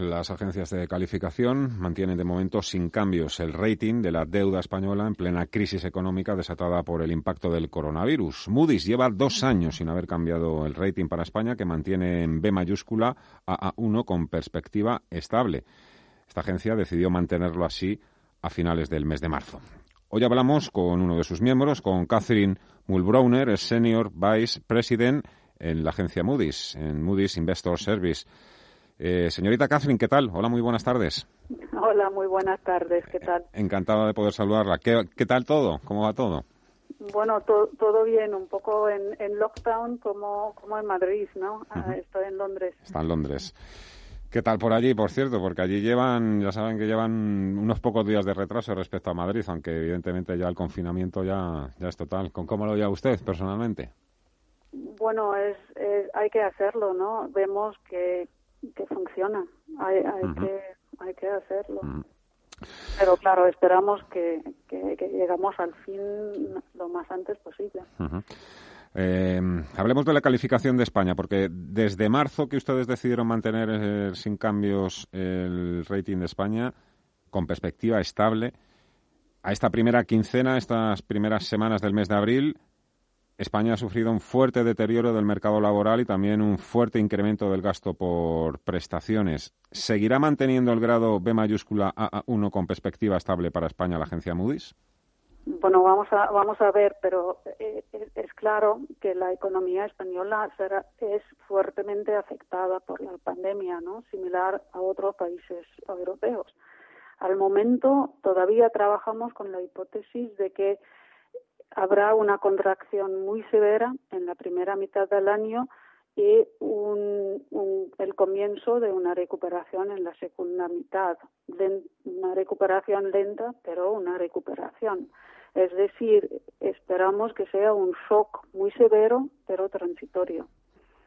Las agencias de calificación mantienen de momento sin cambios el rating de la deuda española en plena crisis económica desatada por el impacto del coronavirus. Moody's lleva dos años sin haber cambiado el rating para España, que mantiene en B mayúscula a 1 con perspectiva estable. Esta agencia decidió mantenerlo así a finales del mes de marzo. Hoy hablamos con uno de sus miembros, con Catherine Mulbrowner, es Senior Vice President en la agencia Moody's, en Moody's Investor Service. Eh, señorita Catherine, ¿qué tal? Hola, muy buenas tardes. Hola, muy buenas tardes, ¿qué tal? Encantado de poder saludarla. ¿Qué, tal todo? ¿Cómo va todo? Bueno, todo bien, un poco en, lockdown como, como en Madrid, ¿no? Ah, estoy en Londres. Está en Londres. ¿Qué tal por allí, por cierto? Porque allí llevan, ya saben que llevan unos pocos días de retraso respecto a Madrid, aunque evidentemente ya el confinamiento ya, ya es total. ¿Con cómo lo lleva usted personalmente? Bueno, es, hay que hacerlo, ¿no? Vemos que, que funciona. Hay, hay, que, hay que hacerlo. Pero claro, esperamos que, que, llegamos al fin lo más antes posible. Eh, hablemos de la calificación de España, porque desde marzo que ustedes decidieron mantener eh, sin cambios el rating de España, con perspectiva estable, a esta primera quincena, estas primeras semanas del mes de abril, España ha sufrido un fuerte deterioro del mercado laboral y también un fuerte incremento del gasto por prestaciones. ¿Seguirá manteniendo el grado B mayúscula AA1 con perspectiva estable para España la agencia Moody's? Bueno, vamos a, vamos a ver, pero eh, es, claro que la economía española es fuertemente afectada por la pandemia, ¿no? Similar a otros países europeos. Al momento todavía trabajamos con la hipótesis de que habrá una contracción muy severa en la primera mitad del año y el comienzo de una recuperación en la segunda mitad. una recuperación lenta, pero una recuperación. Es decir, esperamos que sea un shock muy severo, pero transitorio.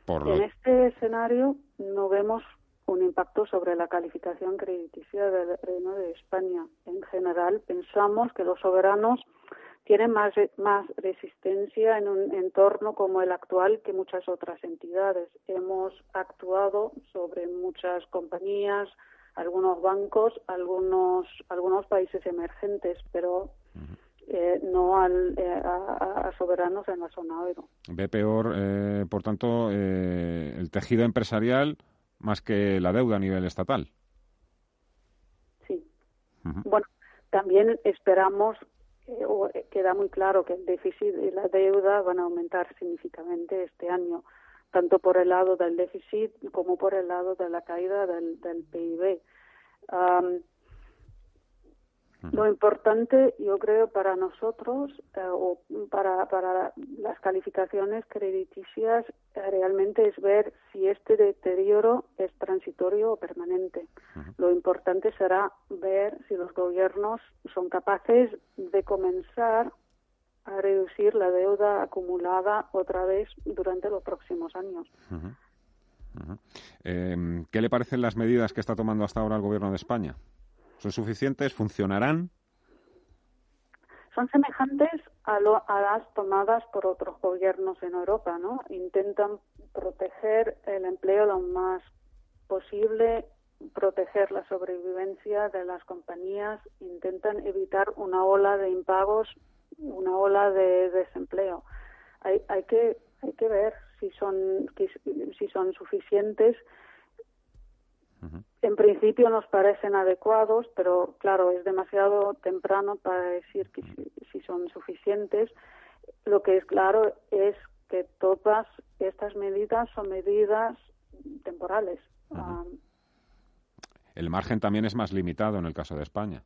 En este escenario no vemos un impacto sobre la calificación crediticia del Reino de España. En general, pensamos que los soberanos tienen más, más resistencia en un entorno como el actual que muchas otras entidades. Hemos actuado sobre muchas compañías, algunos bancos, algunos, algunos países emergentes, pero eh, no al, eh, a, soberanos en la zona euro. Ve peor, eh, por tanto, el tejido empresarial más que la deuda a nivel estatal. Sí. Bueno, también esperamos eh, queda muy claro que el déficit y la deuda van a aumentar significativamente este año, tanto por el lado del déficit como por el lado de la caída del, del PIB. Lo importante, yo creo, para nosotros eh, o para, para las calificaciones crediticias eh, realmente es ver si este deterioro es transitorio o permanente. Lo importante será ver si los gobiernos son capaces de comenzar a reducir la deuda acumulada otra vez durante los próximos años. Em, ¿Qué le parecen las medidas que está tomando hasta ahora el Gobierno de España? ¿Son suficientes? ¿Funcionarán? Son semejantes a, las tomadas por otros gobiernos en Europa, ¿no? Intentan proteger el empleo lo más posible, proteger la sobrevivencia de las compañías, intentan evitar una ola de impagos, una ola de desempleo. Hay, hay que hay que ver si son si son suficientes en principio nos parecen adecuados, pero claro, es demasiado temprano para decir que si, son suficientes. Lo que es claro es que todas estas medidas son medidas temporales. El margen también es más limitado en el caso de España.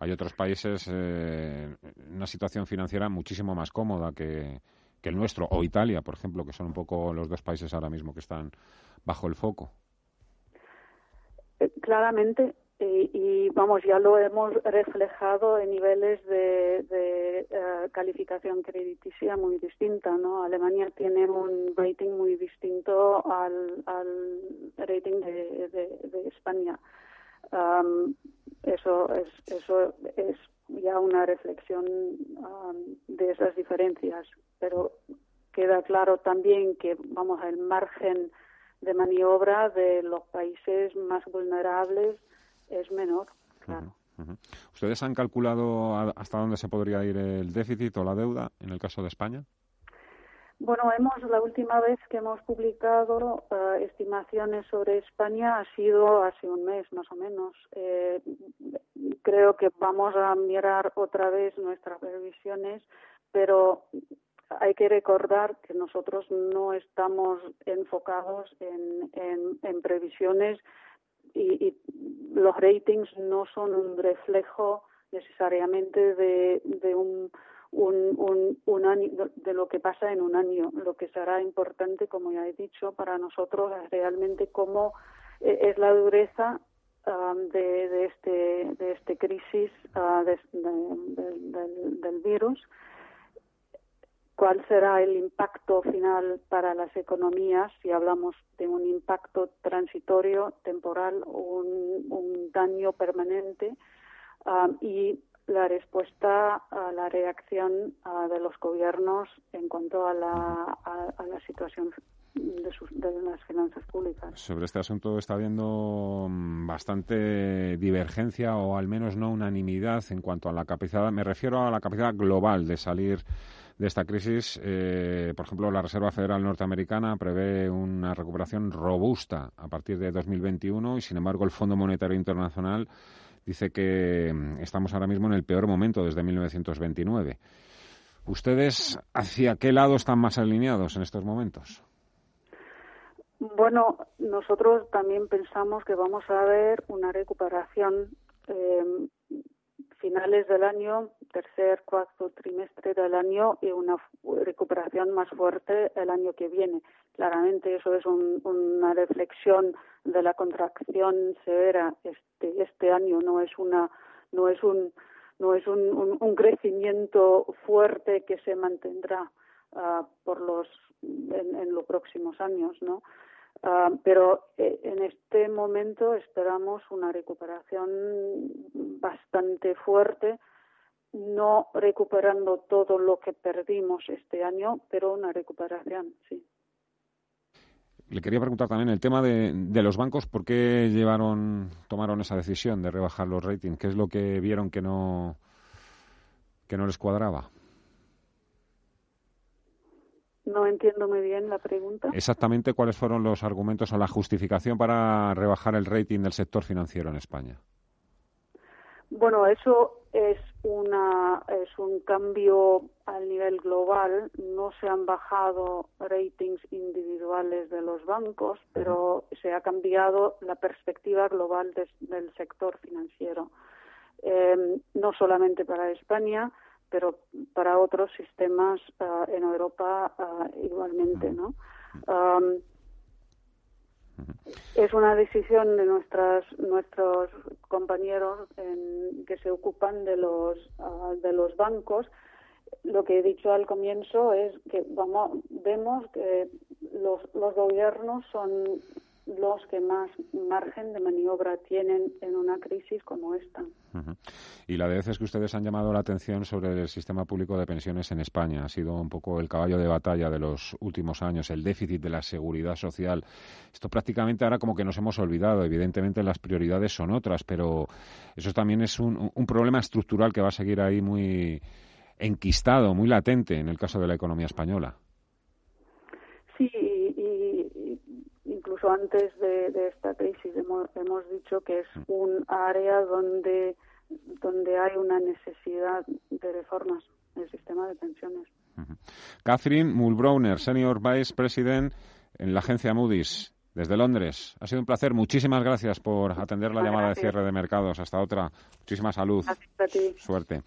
Hay otros países eh, una situación financiera muchísimo más cómoda que, que el nuestro, o Italia, por ejemplo, que son un poco los dos países ahora mismo que están bajo el foco. Eh, claramente y, vamos ya lo hemos reflejado en niveles de, eh, calificación crediticia muy distinta no Alemania tiene un rating muy distinto al, rating de, España. Eso es eso es ya una reflexión de esas diferencias pero queda claro también que vamos el margen de maniobra de los países más vulnerables es menor, claro. ¿Ustedes han calculado hasta dónde se podría ir el déficit o la deuda en el caso de España? Bueno, hemos la última vez que hemos publicado eh, estimaciones sobre España ha sido hace un mes más o menos. Eh, creo que vamos a mirar otra vez nuestras previsiones, pero hay que recordar que nosotros no estamos enfocados en, en, previsiones y, y, los ratings no son un reflejo necesariamente de, de un, un, un, año, de lo que pasa en un año. Lo que será importante, como ya he dicho, para nosotros es realmente cómo eh, es la dureza um, de, de, este de este crisis uh, de, del, del virus cuál será el impacto final para las economías si hablamos de un impacto transitorio, temporal o un, daño permanente ah, y la respuesta a la reacción ah, de los gobiernos en cuanto a la, a la situación de, las finanzas públicas. Sobre este asunto está habiendo mm, bastante divergencia o al menos no unanimidad en cuanto a la capacidad, me refiero a la capacidad global de salir de esta crisis. Eh, por ejemplo, la Reserva Federal Norteamericana prevé una recuperación robusta a partir de 2021 y, sin embargo, el Fondo Monetario Internacional dice que mm, estamos ahora mismo en el peor momento desde 1929. ¿Ustedes hacia qué lado están más alineados en estos momentos? Bueno, nosotros también pensamos que vamos a ver una recuperación eh, finales del año, tercer, cuarto trimestre del año y una recuperación más fuerte el año que viene. Claramente eso es una reflexión de la contracción severa este este año no es un crecimiento fuerte que se mantendrá uh, por los en, en, los próximos años, ¿no? Ah, pero eh, en este momento esperamos una recuperación bastante fuerte, no recuperando todo lo que perdimos este año, pero una recuperación, sí. Le quería preguntar también el tema de, de, los bancos, ¿por qué llevaron, tomaron esa decisión de rebajar los ratings? ¿Qué es lo que vieron que no, que no les cuadraba? No entiendo muy bien la pregunta. Exactamente cuáles fueron los argumentos o la justificación para rebajar el rating del sector financiero en España. Bueno, eso es una es un cambio a nivel global. No se han bajado ratings individuales de los bancos, pero se ha cambiado la perspectiva global del sector financiero. Eh, no solamente para España, pero para otros sistemas uh, en Europa uh, igualmente, ¿no? Um, es una decisión de nuestras nuestros compañeros en, que se ocupan de los uh, de los bancos. Lo que he dicho al comienzo es que vamos vemos que los los gobiernos son los que más margen de maniobra tienen en una crisis como esta. Y la de veces que ustedes han llamado la atención sobre el sistema público de pensiones en España ha sido un poco el caballo de batalla de los últimos años, el déficit de la seguridad social. Esto prácticamente ahora como que nos hemos olvidado. Evidentemente las prioridades son otras, pero eso también es un, problema estructural que va a seguir ahí muy enquistado, muy latente en el caso de la economía española. Sí, antes de, esta crisis hemos, dicho que es mm. un área donde, donde hay una necesidad de reformas en el sistema de pensiones. Catherine Mulbrowner, Senior Vice President en la agencia Moody's, desde Londres. Ha sido un placer. Muchísimas gracias por atender la llamada de cierre de mercados. Hasta otra. Muchísima salud. Suerte.